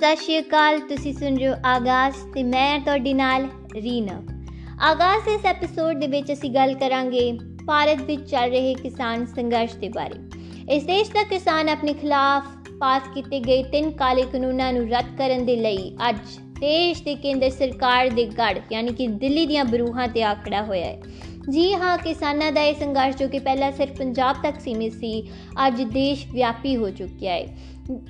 ਸਤਿ ਸ਼੍ਰੀ ਅਕਾਲ, ਤੁਸੀਂ ਸੁਣ ਰਹੇ ਹੋ ਆਗਾਜ਼ ਤੇ ਮੈਂ ਤੁਹਾਡੀ ਨਾਲ ਰੀਨਾ। ਆਗਾਜ਼ ਇਸ ਐਪੀਸੋਡ ਦੇ ਵਿੱਚ ਅਸੀਂ ਗੱਲ ਕਰਾਂਗੇ ਭਾਰਤ ਵਿੱਚ ਚੱਲ ਰਹੇ ਕਿਸਾਨ ਸੰਘਰਸ਼ ਦੇ ਬਾਰੇ। ਇਸ ਦੇਸ਼ ਦਾ ਕਿਸਾਨ ਆਪਣੇ ਖਿਲਾਫ ਪਾਸ ਕੀਤੇ ਗਏ ਤਿੰਨ ਕਾਲੇ ਕਾਨੂੰਨਾਂ ਨੂੰ ਰੱਦ ਕਰਨ ਦੇ ਲਈ ਅੱਜ ਦੇਸ਼ ਦੇ ਕੇਂਦਰ ਸਰਕਾਰ ਦੇ ਗੜ ਯਾਨੀ ਕਿ ਦਿੱਲੀ ਦੀਆਂ ਬਰੂਹਾਂ ਤੇ ਆਖੜਾ ਹੋਇਆ ਹੈ। ਜੀ ਹਾਂ, ਕਿਸਾਨਾਂ ਦਾ ਇਹ ਸੰਘਰਸ਼ ਜੋ ਕਿ ਪਹਿਲਾਂ ਸਿਰਫ ਪੰਜਾਬ ਤੱਕ ਸੀਮਿਤ ਸੀ, ਅੱਜ ਦੇਸ਼ ਵਿਆਪੀ ਹੋ ਚੁੱਕਿਆ ਹੈ।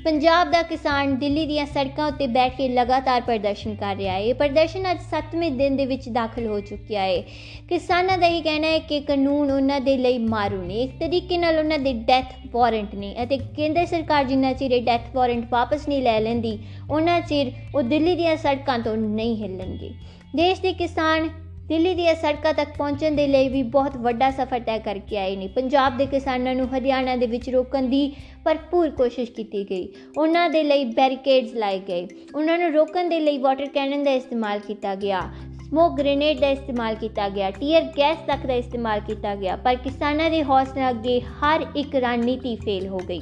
ਪੰਜਾਬ ਦਾ ਕਿਸਾਨ ਦਿੱਲੀ ਦੀਆਂ ਸੜਕਾਂ ਉੱਤੇ ਬੈਠ ਕੇ ਲਗਾਤਾਰ ਪ੍ਰਦਰਸ਼ਨ ਕਰ ਰਿਹਾ ਹੈ। ਇਹ ਪ੍ਰਦਰਸ਼ਨ ਅੱਜ 7ਵੇਂ ਦਿਨ ਦੇ ਵਿੱਚ ਦਾਖਲ ਹੋ ਚੁੱਕਿਆ ਹੈ। ਕਿਸਾਨਾਂ ਦਾ ਇਹ ਕਹਿਣਾ ਹੈ ਕਿ ਕਾਨੂੰਨ ਉਹਨਾਂ ਦੇ ਲਈ ਮਾਰੂ ਨੇ। ਇੱਕ ਤਰੀਕੇ ਨਾਲ ਉਹਨਾਂ ਦੇ ਡੈਥ ਵਾਰੰਟ ਨੇ ਅਤੇ ਕੇਂਦਰ ਸਰਕਾਰ ਜਿੰਨਾ ਚਿਰ ਇਹ ਡੈਥ ਵਾਰੰਟ ਵਾਪਸ ਨਹੀਂ ਲੈ ਲੈਂਦੀ, ਉਹਨਾਂ ਚਿਰ ਉਹ ਦਿੱਲੀ ਦੀਆਂ ਸੜਕਾਂ ਤੋਂ ਨਹੀਂ ਹਿੱਲਣਗੇ। ਦੇਸ਼ ਦੇ ਕਿਸਾਨ ਦਿੱਲੀ ਦੀਆਂ ਸੜਕਾਂ ਤੱਕ ਪਹੁੰਚਣ ਦੇ ਲਈ ਵੀ ਬਹੁਤ ਵੱਡਾ ਸਫ਼ਰ ਤੈਅ ਕਰਕੇ ਆਏ ਨੇ। ਪੰਜਾਬ ਦੇ ਕਿਸਾਨਾਂ ਨੂੰ ਹਰਿਆਣਾ ਦੇ ਵਿੱਚ ਰੋਕਣ ਦੀ ਭਰਪੂਰ ਕੋਸ਼ਿਸ਼ ਕੀਤੀ ਗਈ। ਉਹਨਾਂ ਦੇ ਲਈ ਬੈਰੀਕੇਡਸ ਲਾਏ ਗਏ। ਉਹਨਾਂ ਨੂੰ ਰੋਕਣ ਦੇ ਲਈ ਵਾਟਰ ਕੈਨਨ ਦਾ ਇਸਤੇਮਾਲ ਕੀਤਾ ਗਿਆ। ਸਮੋਕ ਗ੍ਰੇਨੇਡ ਦਾ ਇਸਤੇਮਾਲ ਕੀਤਾ ਗਿਆ। ਟੀਅਰ ਗੈਸ ਤੱਕ ਦਾ ਇਸਤੇਮਾਲ ਕੀਤਾ ਗਿਆ। ਪਰ ਕਿਸਾਨਾਂ ਦੇ ਹੌਸਲੇ ਅੱਗੇ ਹਰ ਇੱਕ ਰਣਨੀਤੀ ਫੇਲ ਹੋ ਗਈ।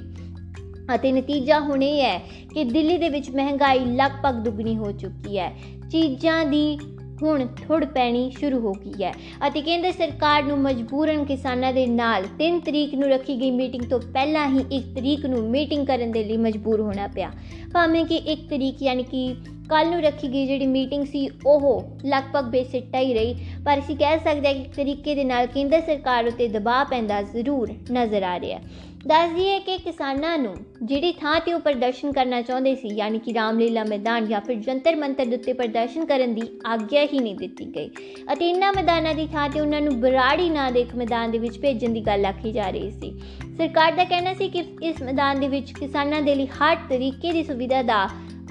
ਅਤੇ ਨਤੀਜਾ ਹੁਣ ਇਹ ਹੈ ਕਿ ਦਿੱਲੀ ਦੇ ਵਿੱਚ ਮਹਿੰਗਾਈ ਲਗਭਗ ਦੁੱਗਣੀ ਹੋ ਚੁੱਕੀ ਹੈ। ਚੀਜ਼ਾਂ ਦੀ ਹੁਣ ਥੁੜ ਪੈਣੀ ਸ਼ੁਰੂ ਹੋ ਗਈ ਹੈ ਅਤੇ ਕੇਂਦਰ ਸਰਕਾਰ ਨੂੰ ਮਜਬੂਰਨ ਕਿਸਾਨਾਂ ਦੇ ਨਾਲ 3 ਤਰੀਕ ਨੂੰ ਰੱਖੀ ਗਈ ਮੀਟਿੰਗ ਤੋਂ ਪਹਿਲਾਂ ਹੀ 1 ਤਰੀਕ ਨੂੰ ਮੀਟਿੰਗ ਕਰਨ ਦੇ ਲਈ ਮਜਬੂਰ ਹੋਣਾ ਪਿਆ। ਭਾਵੇਂ ਕਿ 1 ਤਰੀਕ ਯਾਨੀ ਕਿ ਕੱਲ ਨੂੰ ਰੱਖੀ ਗਈ ਜਿਹੜੀ ਮੀਟਿੰਗ ਸੀ, ਉਹ ਲਗਭਗ ਬੇਸਿੱਟਾ ਹੀ ਰਹੀ, ਪਰ ਅਸੀਂ ਕਹਿ ਸਕਦੇ ਹਾਂ ਕਿ ਤਰੀਕੇ ਦੇ ਨਾਲ ਕੇਂਦਰ ਸਰਕਾਰ ਉਤੇ ਦਬਾਅ ਪੈਂਦਾ ਜ਼ਰੂਰ ਨਜ਼ਰ ਆ ਰਿਹਾ ਦੱਸ ਦਈਏ ਕਿ ਕਿਸਾਨਾਂ ਨੂੰ ਜਿਹੜੀ ਥਾਂ ਤੇ ਉਹ ਪ੍ਰਦਰਸ਼ਨ ਕਰਨਾ ਚਾਹੁੰਦੇ ਸੀ, ਯਾਨੀ ਕਿ ਰਾਮਲੀਲਾ ਮੈਦਾਨ ਜਾਂ ਫਿਰ ਜੰਤਰ ਮੰਤਰ ਦੇ ਉੱਤੇ ਪ੍ਰਦਰਸ਼ਨ ਕਰਨ ਦੀ ਆਗਿਆ ਹੀ ਨਹੀਂ ਦਿੱਤੀ ਗਈ। ਅਤੇ ਇਨ੍ਹਾਂ ਮੈਦਾਨਾਂ ਦੀ ਥਾਂ ਤੇ ਉਹਨਾਂ ਨੂੰ ਬਰਾੜੀ ਨਾਂ ਦੇ ਇੱਕ ਮੈਦਾਨ ਦੇ ਵਿੱਚ ਭੇਜਣ ਦੀ ਗੱਲ ਆਖੀ ਜਾ ਰਹੀ ਸੀ। ਸਰਕਾਰ ਦਾ ਕਹਿਣਾ ਸੀ ਕਿ ਇਸ ਮੈਦਾਨ ਦੇ ਵਿੱਚ ਕਿਸਾਨਾਂ ਦੇ ਲਈ ਹਰ ਤਰੀਕੇ ਦੀ ਸੁਵਿਧਾ ਦਾ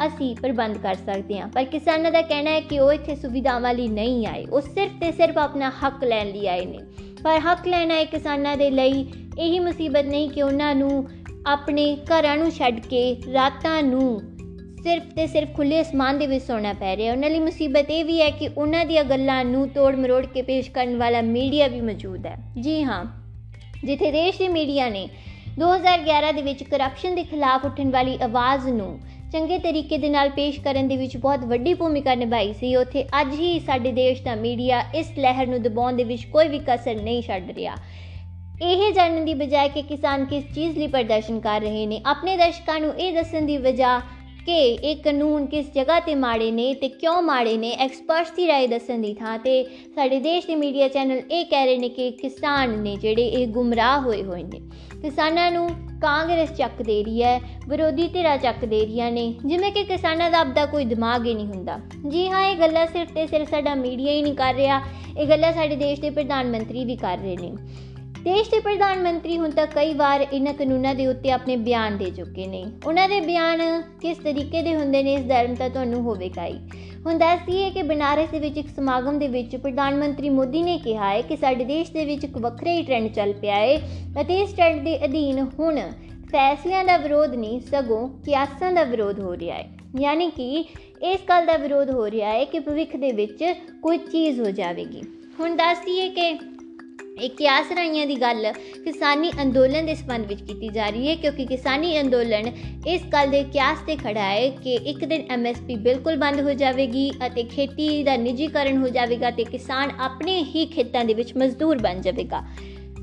ਅਸੀਂ ਪ੍ਰਬੰਧ ਕਰ ਸਕਦੇ ਹਾਂ। ਪਰ ਕਿਸਾਨਾਂ ਦਾ ਕਹਿਣਾ ਹੈ ਕਿ ਉਹ ਇੱਥੇ ਸੁਵਿਧਾਵਾਂ ਲਈ ਨਹੀਂ ਆਏ। ਉਹ ਸਿਰਫ ਤੇ ਸਿਰਫ ਆਪਣਾ ਹੱਕ ਲੈਣ ਲਈ ਆਏ ਨੇ। ਪਰ ਹੱਕ ਲੈਣਾ ਹੈ ਕਿਸਾਨਾਂ ਦੇ ਲਈ ਇਹੀ ਮੁਸੀਬਤ ਨਹੀਂ ਕਿ ਉਹਨਾਂ ਨੂੰ ਆਪਣੇ ਘਰਾਂ ਨੂੰ ਛੱਡ ਕੇ ਰਾਤਾਂ ਨੂੰ ਸਿਰਫ ਤੇ ਸਿਰਫ ਖੁੱਲੇ ਅਸਮਾਨ ਦੇ ਵਿੱਚ ਸੌਣਾ ਪੈ ਰਿਹਾ। ਉਹਨਾਂ ਲਈ ਮੁਸੀਬਤ ਇਹ ਵੀ ਹੈ ਕਿ ਉਹਨਾਂ ਦੀਆਂ ਗੱਲਾਂ ਨੂੰ ਤੋੜ ਮਰੋੜ ਕੇ ਪੇਸ਼ ਕਰਨ ਵਾਲਾ ਮੀਡੀਆ ਵੀ ਮੌਜੂਦ ਹੈ। ਜੀ ਹਾਂ, ਜਿੱਥੇ ਦੇਸ਼ ਦੇ ਮੀਡੀਆ ਨੇ 2011 ਦੇ ਵਿੱਚ ਕਰਪਸ਼ਨ ਦੇ ਖਿਲਾਫ ਉੱਠਣ ਵਾਲੀ ਆਵਾਜ਼ ਨੂੰ ਚੰਗੇ ਤਰੀਕੇ ਦੇ ਨਾਲ ਪੇਸ਼ ਕਰਨ ਦੇ ਵਿੱਚ ਬਹੁਤ ਵੱਡੀ ਭੂਮਿਕਾ ਨਿਭਾਈ ਸੀ, ਉੱਥੇ ਅੱਜ ਹੀ ਸਾਡੇ ਦੇਸ਼ ਦਾ ਮੀਡੀਆ ਇਸ ਲਹਿਰ ਨੂੰ ਦਬਾਉਣ ਦੇ ਵਿੱਚ ਕੋਈ ਵੀ ਕਸਰ ਨਹੀਂ ਛੱਡ ਰਿਹਾ। ਇਹ ਜਾਣਨ ਦੀ ਬਜਾਏ ਕਿ ਕਿਸਾਨ ਕਿਸ ਚੀਜ਼ ਲਈ ਪ੍ਰਦਰਸ਼ਨ ਕਰ ਰਹੇ ਨੇ ਆਪਣੇ ਦਰਸ਼ਕਾਂ ਨੂੰ ਇਹ ਦੱਸਣ ਦੀ ਵਜ੍ਹਾ ਕਿ ਇਹ ਕਾਨੂੰਨ ਕਿਸ ਜਗ੍ਹਾ ਤੇ ਮਾੜੇ ਨੇ ਤੇ ਕਿਉਂ ਮਾੜੇ ਨੇ ਐਕਸਪਰਟਸ ਦੀ رائے ਦੱਸਣ ਦੀ ਥਾਂ ਤੇ ਸਾਡੇ ਦੇਸ਼ ਦੇ ਮੀਡੀਆ ਚੈਨਲ ਇਹ ਕਹਿ ਰਹੇ ਨੇ ਕਿ ਕਿਸਾਨ ਨੇ ਜਿਹੜੇ ਇਹ ਗੁੰਮਰਾਹ ਹੋਏ ਹੋਏ ਨੇ ਕਿਸਾਨਾਂ ਨੂੰ ਕਾਂਗਰਸ ਚੱਕ ਦੇ ਰਹੀ ਹੈ ਵਿਰੋਧੀ ਧਿਰਾਂ ਚੱਕ ਦੇ ਰਹੀਆਂ ਨੇ ਜਿਵੇਂ ਕਿ ਕਿਸਾਨਾਂ ਦਾ ਆਪਦਾ ਕੋਈ ਦਿਮਾਗ ਹੀ ਨਹੀਂ ਹੁੰਦਾ ਜੀ ਹਾਂ ਇਹ ਗੱਲਾਂ ਸਿਰਫ ਤੇ ਸਿਰਫ ਸਾਡਾ ਮੀਡੀਆ ਹੀ ਨਹੀਂ ਕਰ ਰਿਹਾ ਇਹ ਗੱਲਾਂ ਸਾਡੇ ਦੇਸ਼ ਦੇ ਪ੍ਰਧਾਨ ਮੰਤਰੀ ਵੀ ਕਰ ਰਹੇ ਨੇ ਦੇਸ਼ ਦੇ ਪ੍ਰਧਾਨ ਮੰਤਰੀ ਹੁਣ ਤੱਕ ਕਈ ਵਾਰ ਇਹਨਾਂ ਕਾਨੂੰਨਾਂ ਦੇ ਉੱਤੇ ਆਪਣੇ ਬਿਆਨ ਦੇ ਚੁੱਕੇ ਨੇ। ਉਹਨਾਂ ਦੇ ਬਿਆਨ ਕਿਸ ਤਰੀਕੇ ਦੇ ਹੁੰਦੇ ਨੇ, ਇਸ ਧਰਮ ਤਾਂ ਤੁਹਾਨੂੰ ਹੋਵੇਗਾ ਹੀ। ਹੁਣ ਦੱਸਦੀ ਹੈ ਕਿ ਬਨਾਰਸ ਦੇ ਵਿੱਚ ਇੱਕ ਸਮਾਗਮ ਦੇ ਵਿੱਚ ਪ੍ਰਧਾਨ ਮੰਤਰੀ ਮੋਦੀ ਨੇ ਕਿਹਾ ਹੈ ਕਿ ਸਾਡੇ ਦੇਸ਼ ਦੇ ਵਿੱਚ ਇੱਕ ਵੱਖਰਾ ਹੀ ਟ੍ਰੈਂਡ ਚੱਲ ਪਿਆ ਹੈ ਅਤੇ ਇਸ ਟ੍ਰੈਂਡ ਦੇ ਅਧੀਨ ਹੁਣ ਫੈਸਲਿਆਂ ਦਾ ਵਿਰੋਧ ਨਹੀਂ, ਸਗੋਂ ਕਿਆਸਾਂ ਦਾ ਵਿਰੋਧ ਹੋ ਰਿਹਾ ਹੈ। ਯਾਨੀ ਕਿ ਇਸ ਗੱਲ ਦਾ ਵਿਰੋਧ ਹੋ ਰਿਹਾ ਹੈ ਕਿ ਭਵਿੱਖ ਦੇ ਵਿੱਚ ਕੋਈ ਚੀਜ਼ ਹੋ ਜਾਵੇਗੀ। ਹੁਣ ਦੱਸਦੀ ਹੈ ਕਿ ਇਹ ਕਿਆਸ ਰਾਈਆਂ ਦੀ ਗੱਲ ਕਿਸਾਨੀ ਅੰਦੋਲਨ ਦੇ ਸੰਬੰਧ ਵਿੱਚ ਕੀਤੀ ਜਾ ਰਹੀ ਹੈ, ਕਿਉਂਕਿ ਕਿਸਾਨੀ ਅੰਦੋਲਨ ਇਸ ਗੱਲ ਦੇ ਕਿਆਸ ਤੇ ਖੜਾ ਹੈ ਕਿ ਇੱਕ ਦਿਨ ਐਮਐਸਪੀ ਬਿਲਕੁਲ ਬੰਦ ਹੋ ਜਾਵੇਗੀ ਅਤੇ ਖੇਤੀ ਦਾ ਨਿੱਜੀਕਰਨ ਹੋ ਜਾਵੇਗਾ ਤੇ ਕਿਸਾਨ ਆਪਣੇ ਹੀ ਖੇਤਾਂ ਦੇ ਵਿੱਚ ਮਜ਼ਦੂਰ ਬਣ ਜਾਵੇਗਾ।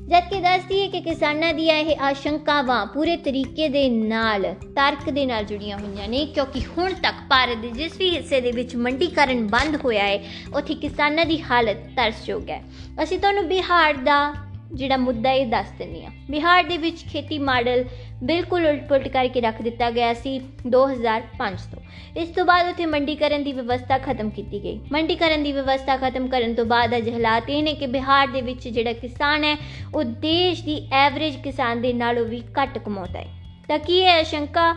ਜਦਕਿ ਦੱਸਦੀ ਹੈ ਕਿ ਕਿਸਾਨਾਂ ਦੀਆਂ ਇਹ ਆਸ਼ੰਕਾਵਾਂ ਪੂਰੇ ਤਰੀਕੇ ਦੇ ਨਾਲ, ਤਰਕ ਦੇ ਨਾਲ ਜੁੜੀਆਂ ਹੋਈਆਂ ਨੇ, ਕਿਉਂਕਿ ਹੁਣ ਤੱਕ ਭਾਰਤ ਦੇ ਜਿਸ ਵੀ ਹਿੱਸੇ ਦੇ ਵਿੱਚ ਮੰਡੀਕਰਨ ਬੰਦ ਹੋਇਆ ਹੈ, ਉੱਥੇ ਕਿਸਾਨਾਂ ਦੀ ਹਾਲਤ ਤਰਸਯੋਗ ਹੈ। ਅਸੀਂ ਤੁਹਾਨੂੰ ਬਿਹਾਰ ਦਾ ਜਿਹੜਾ ਮੁੱਦਾ ਇਹ ਦੱਸ ਦਿੰਨੀ ਆ ਬਿਹਾਰ ਦੇ ਵਿੱਚ ਖੇਤੀ ਮਾਡਲ ਬਿਲਕੁਲ ਉਲਟ-ਪੁਲਟ ਕਰਕੇ ਰੱਖ ਦਿੱਤਾ ਗਿਆ ਸੀ 2005 ਤੋਂ। ਇਸ ਤੋਂ ਬਾਅਦ ਉੱਥੇ ਮੰਡੀਕਰਨ ਦੀ ਵਿਵਸਥਾ ਖਤਮ ਕੀਤੀ ਗਈ। ਮੰਡੀਕਰਨ ਦੀ ਵਿਵਸਥਾ ਖਤਮ ਕਰਨ ਤੋਂ ਬਾਅਦ ਅਜ ਹਾਲਾਤ ਇਹ ਨੇ ਕਿ ਬਿਹਾਰ ਦੇ ਵਿੱਚ ਜਿਹੜਾ ਕਿਸਾਨ ਹੈ, ਉਹ ਦੇਸ਼ ਦੀ ਐਵਰੇਜ ਕਿਸਾਨ ਦੇ ਨਾਲੋਂ ਵੀ ਘੱਟ ਕਮਾਉਂਦਾ ਹੈ। ਤਾਂ ਕੀ ਇਹ ਸ਼ੰਕਾ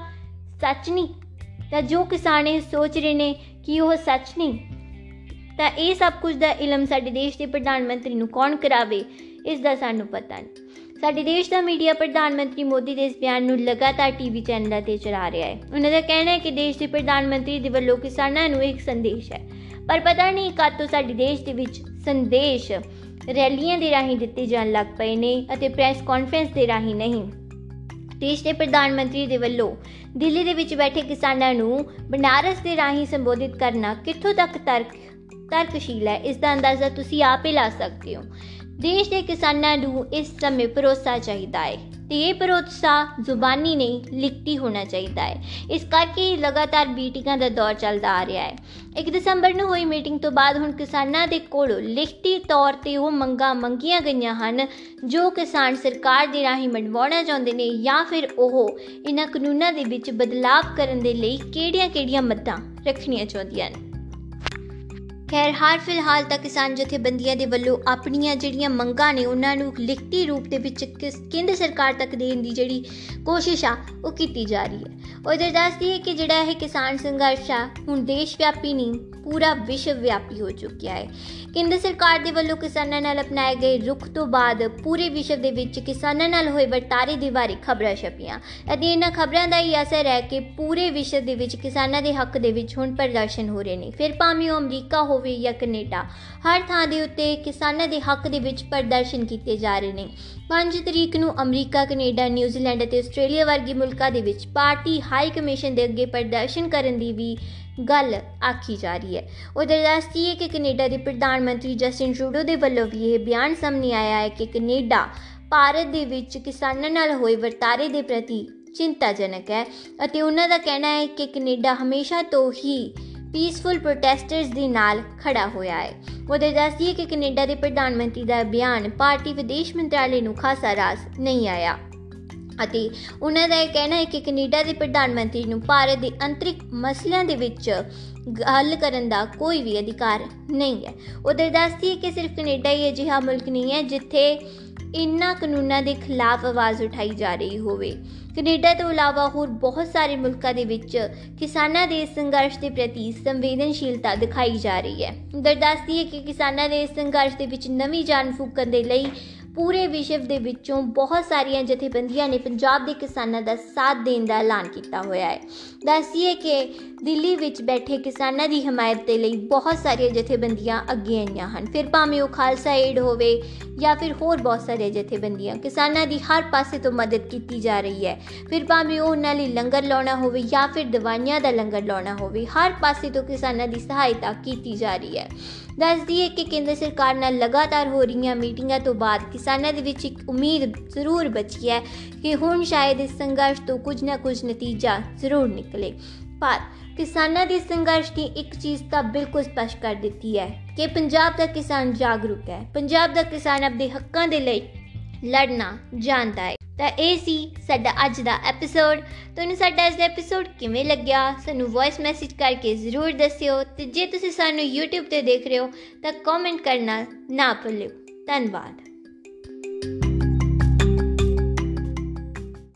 ਸੱਚ ਨਹੀਂ? ਤਾਂ ਜੋ ਕਿਸਾਨ ਇਹ ਸੋਚ ਰਹੇ ਨੇ ਕਿ ਉਹ ਸੱਚ ਨਹੀਂ ਤਾਂ ਇਹ ਸਭ ਕੁਝ ਦਾ ਇਲਮ ਸਾਡੇ ਦੇਸ਼ ਦੇ ਪ੍ਰਧਾਨ ਮੰਤਰੀ ਨੂੰ ਕੌਣ ਕਰਾਵੇ, ਇਸ ਦਾ ਸਾਨੂੰ ਪਤਾ ਨਹੀਂ। ਸਾਡੇ ਦੇਸ਼ ਦਾ ਮੀਡੀਆ ਪ੍ਰਧਾਨ ਮੰਤਰੀ ਮੋਦੀ ਦੇ ਇਸ ਬਿਆਨ ਨੂੰ ਲਗਾਤਾਰ ਟੀਵੀ ਚੈਨਲਾਂ ਤੇ ਚਲਾ ਰਿਹਾ ਹੈ। ਉਹਨਾਂ ਦਾ ਕਹਿਣਾ ਹੈ ਕਿ ਦੇਸ਼ ਦੇ ਪ੍ਰਧਾਨ ਮੰਤਰੀ ਦੇ ਵੱਲੋਂ ਕਿਸਾਨਾਂ ਨੂੰ ਇੱਕ ਸੰਦੇਸ਼ ਹੈ। ਪਰ ਪਤਾ ਨਹੀਂ ਕਦ ਤੋਂ ਸਾਡੇ ਦੇਸ਼ ਦੇ ਵਿੱਚ ਸੰਦੇਸ਼ ਰੈਲੀਆਂ ਦੇ ਰਾਹੀਂ ਦਿੱਤੇ ਜਾਣ ਲੱਗ ਪਏ ਨੇ ਅਤੇ ਪ੍ਰੈਸ ਕਾਨਫਰੰਸ ਦੇ ਰਾਹੀਂ ਨਹੀਂ। ਦੇਸ਼ ਦੇ ਪ੍ਰਧਾਨ ਮੰਤਰੀ ਦੇ ਵੱਲੋਂ ਦਿੱਲੀ ਦੇ ਵਿੱਚ ਬੈਠੇ ਕਿਸਾਨਾਂ ਨੂੰ ਬਨਾਰਸ ਦੇ ਰਾਹੀਂ ਸੰਬੋਧਿਤ ਕਰਨਾ ਕਿੱਥੋਂ ਤੱਕ ਤਰਕ ਤਰਕਸ਼ੀਲ ਹੈ, ਇਸ ਦਾ ਅੰਦਾਜ਼ਾ ਤੁਸੀਂ ਆਪ ਹੀ ਲਾ ਸਕਦੇ ਹੋ। ਦੇਸ਼ ਦੇ ਕਿਸਾਨਾਂ ਨੂੰ ਇਸ ਸਮੇਂ ਭਰੋਸਾ ਚਾਹੀਦਾ ਹੈ ਤੇ ਇਹ ਭਰੋਸਾ ਜ਼ੁਬਾਨੀ ਨਹੀਂ ਲਿਖਤੀ ਹੋਣਾ ਚਾਹੀਦਾ ਹੈ। ਇਸ ਕਰਕੇ ਲਗਾਤਾਰ ਮੀਟਿੰਗਾਂ ਦਾ ਦੌਰ ਚੱਲਦਾ ਆ ਰਿਹਾ ਹੈ। 1 ਦਸੰਬਰ ਨੂੰ ਹੋਈ ਮੀਟਿੰਗ ਤੋਂ ਬਾਅਦ ਹੁਣ ਕਿਸਾਨਾਂ ਦੇ ਕੋਲੋਂ ਲਿਖਤੀ ਤੌਰ ਤੇ ਉਹ ਮੰਗਾਂ ਮੰਗੀਆਂ ਗਈਆਂ ਹਨ, ਜੋ ਕਿਸਾਨ ਸਰਕਾਰ ਦੇ ਰਾਹੀਂ ਮਨਵਾਉਣਾ ਚਾਹੁੰਦੇ ਨੇ ਜਾਂ ਫਿਰ ਉਹ ਇਹਨਾਂ ਕਾਨੂੰਨਾਂ ਦੇ ਵਿੱਚ ਬਦਲਾਅ ਕਰਨ ਦੇ ਲਈ ਕਿਹੜੀਆਂ-ਕਿਹੜੀਆਂ ਮੱਦਾਂ ਰੱਖਣੀਆਂ ਚਾਹੁੰਦੀਆਂ ਨੇ ਖੈਰ, ਹਾਲ ਫਿਲਹਾਲ ਤਾਂ ਕਿਸਾਨ ਜਥੇਬੰਦੀਆਂ ਦੇ ਵੱਲੋਂ ਆਪਣੀਆਂ ਜਿਹੜੀਆਂ ਮੰਗਾਂ ਨੇ, ਉਹਨਾਂ ਨੂੰ ਲਿਖਤੀ ਰੂਪ ਦੇ ਵਿੱਚ ਕੇਂਦਰ ਸਰਕਾਰ ਤੱਕ ਦੇਣ ਦੀ ਜਿਹੜੀ ਕੋਸ਼ਿਸ਼ ਆ, ਉਹ ਕੀਤੀ ਜਾ ਰਹੀ ਹੈ। ਉਹਦੇ ਦੱਸਦੀ ਹੈ ਕਿ ਜਿਹੜਾ ਇਹ ਕਿਸਾਨ ਸੰਘਰਸ਼ ਆ, ਹੁਣ ਦੇਸ਼ ਵਿਆਪੀ ਨਹੀਂ ਪੂਰਾ ਵਿਸ਼ਵ ਵਿਆਪੀ ਹੋ ਚੁੱਕਿਆ ਹੈ। ਕੇਂਦਰ ਸਰਕਾਰ ਦੇ ਵੱਲੋਂ ਕਿਸਾਨਾਂ ਨਾਲ ਅਪਣਾਏ ਗਏ ਰੁਖ ਤੋਂ ਬਾਅਦ ਪੂਰੇ ਵਿਸ਼ਵ ਦੇ ਵਿੱਚ ਕਿਸਾਨਾਂ ਨਾਲ ਹੋਏ ਵਰਤਾਰੇ ਦੀ ਵਾਰੀ ਖਬਰਾਂ ਛਪੀਆਂ। ਅਤੇ ਇਹਨਾਂ ਖਬਰਾਂ ਦਾ ਹੀ ਅਸਰ ਹੈ ਕਿ ਪੂਰੇ ਵਿਸ਼ਵ ਦੇ ਵਿੱਚ ਕਿਸਾਨਾਂ ਦੇ ਹੱਕ ਦੇ ਵਿੱਚ ਹੁਣ ਪ੍ਰਦਰਸ਼ਨ ਹੋ ਰਹੇ ਨੇ। ਫਿਰ ਭਾਵੇਂ ਉਹ ਅਮਰੀਕਾ ਹੋਵੇ ਜਾਂ ਕੈਨੇਡਾ, ਹਰ ਥਾਂ ਦੇ ਉੱਤੇ ਕਿਸਾਨਾਂ ਦੇ ਹੱਕ ਦੇ ਵਿੱਚ ਪ੍ਰਦਰਸ਼ਨ ਕੀਤੇ ਜਾ ਰਹੇ ਨੇ। 5 ਤਰੀਕ ਨੂੰ ਅਮਰੀਕਾ, ਕੈਨੇਡਾ, ਨਿਊਜ਼ੀਲੈਂਡ ਅਤੇ ਆਸਟ੍ਰੇਲੀਆ ਵਰਗੇ ਮੁਲਕਾਂ ਦੇ ਵਿੱਚ ਪਾਰਟੀ ਹਾਈ ਕਮਿਸ਼ਨ ਦੇ ਅੱਗੇ ਪ੍ਰਦਰਸ਼ਨ ਕਰਨ ਦੀ ਵੀ ਗੱਲ ਆਖੀ ਜਾ ਰਹੀ ਹੈ। ਉਧਰ ਦੱਸਦੀ ਹੈ ਕਿ ਕੈਨੇਡਾ ਦੇ ਪ੍ਰਧਾਨ ਮੰਤਰੀ ਜਸਟਿਨ ਟਰੂਡੋ ਦੇ ਵੱਲੋਂ ਵੀ ਇਹ ਬਿਆਨ ਸਾਹਮਣੇ ਆਇਆ ਹੈ ਕਿ ਕੈਨੇਡਾ ਭਾਰਤ ਦੇ ਵਿੱਚ ਕਿਸਾਨਾਂ ਨਾਲ ਹੋਏ ਵਰਤਾਰੇ ਦੇ ਪ੍ਰਤੀ ਚਿੰਤਾਜਨਕ ਹੈ ਅਤੇ ਉਹਨਾਂ ਦਾ ਕਹਿਣਾ ਹੈ ਕਿ ਕੈਨੇਡਾ ਹਮੇਸ਼ਾ ਤੋਂ ਹੀ ਪੀਸਫੁਲ ਪ੍ਰੋਟੈਸਟਰਸ ਦੇ ਨਾਲ ਖੜਾ ਹੋਇਆ ਹੈ। ਉਹਦੇ ਦੱਸਦੀ ਹੈ ਕਿ ਕੈਨੇਡਾ ਦੇ ਪ੍ਰਧਾਨ ਮੰਤਰੀ ਦਾ ਬਿਆਨ ਭਾਰਤੀ ਵਿਦੇਸ਼ ਮੰਤਰਾਲੇ ਨੂੰ ਖਾਸਾ ਰਾਸ ਨਹੀਂ ਆਇਆ। ਅਤੇ ਉਹਨਾਂ ਦਾ ਇਹ ਕਹਿਣਾ ਹੈ ਕਿ ਕੈਨੇਡਾ ਦੇ ਪ੍ਰਧਾਨ ਮੰਤਰੀ ਨੂੰ ਭਾਰਤ ਦੇ ਅੰਤਰਿਕ ਮਸਲਿਆਂ ਦੇ ਵਿੱਚ ਗੱਲ ਕਰਨ ਦਾ ਕੋਈ ਵੀ ਅਧਿਕਾਰ ਨਹੀਂ ਹੈ। ਉਹਦੇ ਦੱਸਦੀ ਹੈ ਕਿ ਸਿਰਫ ਕੈਨੇਡਾ ਹੀ ਅਜਿਹਾ ਮੁਲਕ ਨਹੀਂ ਹੈ ਜਿੱਥੇ ਇਨ੍ਹਾਂ ਕਾਨੂੰਨਾਂ ਦੇ ਖਿਲਾਫ ਆਵਾਜ਼ ਉਠਾਈ ਜਾ ਰਹੀ ਹੋਵੇ। ਕੈਨੇਡਾ ਤੋਂ ਇਲਾਵਾ ਹੋਰ ਬਹੁਤ ਸਾਰੇ ਮੁਲਕਾਂ ਦੇ ਵਿੱਚ ਕਿਸਾਨਾਂ ਦੇ ਸੰਘਰਸ਼ ਦੇ ਪ੍ਰਤੀ ਸੰਵੇਦਨਸ਼ੀਲਤਾ ਦਿਖਾਈ ਜਾ ਰਹੀ ਹੈ। ਦਰਦਾਸਤੀ ਹੈ ਕਿ ਕਿਸਾਨਾਂ ਦੇ ਸੰਘਰਸ਼ ਦੇ ਵਿੱਚ ਨਵੀਂ ਜਾਨ ਫੂਕਣ ਦੇ ਲਈ ਪੂਰੇ ਵਿਸ਼ਵ ਦੇ ਵਿੱਚੋਂ ਬਹੁਤ ਸਾਰੀਆਂ ਜਥੇਬੰਦੀਆਂ ਨੇ ਪੰਜਾਬ ਦੇ ਕਿਸਾਨਾਂ ਦਾ ਸਾਥ ਦੇਣ ਦਾ ਐਲਾਨ ਕੀਤਾ ਹੋਇਆ ਹੈ। ਦੱਸੀਏ ਕਿ ਦਿੱਲੀ ਵਿੱਚ ਬੈਠੇ ਕਿਸਾਨਾਂ ਦੀ ਹਮਾਇਤ ਦੇ ਲਈ ਬਹੁਤ ਸਾਰੀਆਂ ਜਥੇਬੰਦੀਆਂ ਅੱਗੇ ਆਈਆਂ ਹਨ। ਫਿਰ ਭਾਵੇਂ ਉਹ ਖਾਲਸਾ ਏਡ ਹੋਵੇ ਜਾਂ ਫਿਰ ਹੋਰ ਬਹੁਤ ਸਾਰੇ ਜਥੇਬੰਦੀਆਂ, ਕਿਸਾਨਾਂ ਦੀ ਹਰ ਪਾਸੇ ਤੋਂ ਮਦਦ ਕੀਤੀ ਜਾ ਰਹੀ ਹੈ। ਫਿਰ ਭਾਵੇਂ ਉਹ ਉਹਨਾਂ ਲਈ ਲੰਗਰ ਲਾਉਣਾ ਹੋਵੇ ਜਾਂ ਫਿਰ ਦਵਾਈਆਂ ਦਾ ਲੰਗਰ ਲਾਉਣਾ ਹੋਵੇ, ਹਰ ਪਾਸੇ ਤੋਂ ਕਿਸਾਨਾਂ ਦੀ ਸਹਾਇਤਾ ਕੀਤੀ ਜਾ ਰਹੀ ਹੈ। ਦੱਸਦੀ ਹੈ ਕਿ ਕੇਂਦਰ ਸਰਕਾਰ ਨਾਲ ਲਗਾਤਾਰ ਹੋ ਰਹੀਆਂ ਮੀਟਿੰਗਾਂ ਤੋਂ ਬਾਅਦ ਕਿਸਾਨਾਂ ਦੇ ਵਿੱਚ ਇੱਕ ਉਮੀਦ ਜ਼ਰੂਰ ਬਚੀ ਹੈ ਕਿ ਹੁਣ ਸ਼ਾਇਦ ਇਸ ਸੰਘਰਸ਼ ਤੋਂ ਕੁਝ ਨਾ ਕੁਝ ਨਤੀਜਾ ਜ਼ਰੂਰ ਨਿਕਲੇ। ਪਰ ਕਿਸਾਨਾਂ ਦੇ ਸੰਘਰਸ਼ ਦੀ ਇੱਕ ਚੀਜ਼ ਤਾਂ ਬਿਲਕੁਲ ਸਪਸ਼ਟ ਕਰ ਦਿੱਤੀ ਹੈ ਕਿ ਪੰਜਾਬ ਦਾ ਕਿਸਾਨ ਜਾਗਰੂਕ ਹੈ। ਪੰਜਾਬ ਦਾ ਕਿਸਾਨ ਆਪਣੇ ਹੱਕਾਂ ਦੇ ਲਈ ਲੜਨਾ ਜਾਣਦਾ ਹੈ। ਤਾਂ ਇਹ ਸੀ ਸਾਡਾ ਅੱਜ ਦਾ ਐਪੀਸੋਡ ਤੁਹਾਨੂੰ ਸਾਡਾ ਅੱਜ ਦਾ ਐਪੀਸੋਡ ਕਿਵੇਂ ਲੱਗਿਆ? ਸਾਨੂੰ ਵੌਇਸ ਮੈਸੇਜ ਕਰਕੇ ਜ਼ਰੂਰ ਦੱਸਿਓ। ਤੇ ਜੇ ਤੁਸੀਂ ਸਾਨੂੰ YouTube ਤੇ ਦੇਖ ਰਹੇ ਹੋ, ਤਾਂ ਕਮੈਂਟ ਕਰਨਾ ਨਾ ਭੁੱਲਿਓ। ਧੰਨਵਾਦ।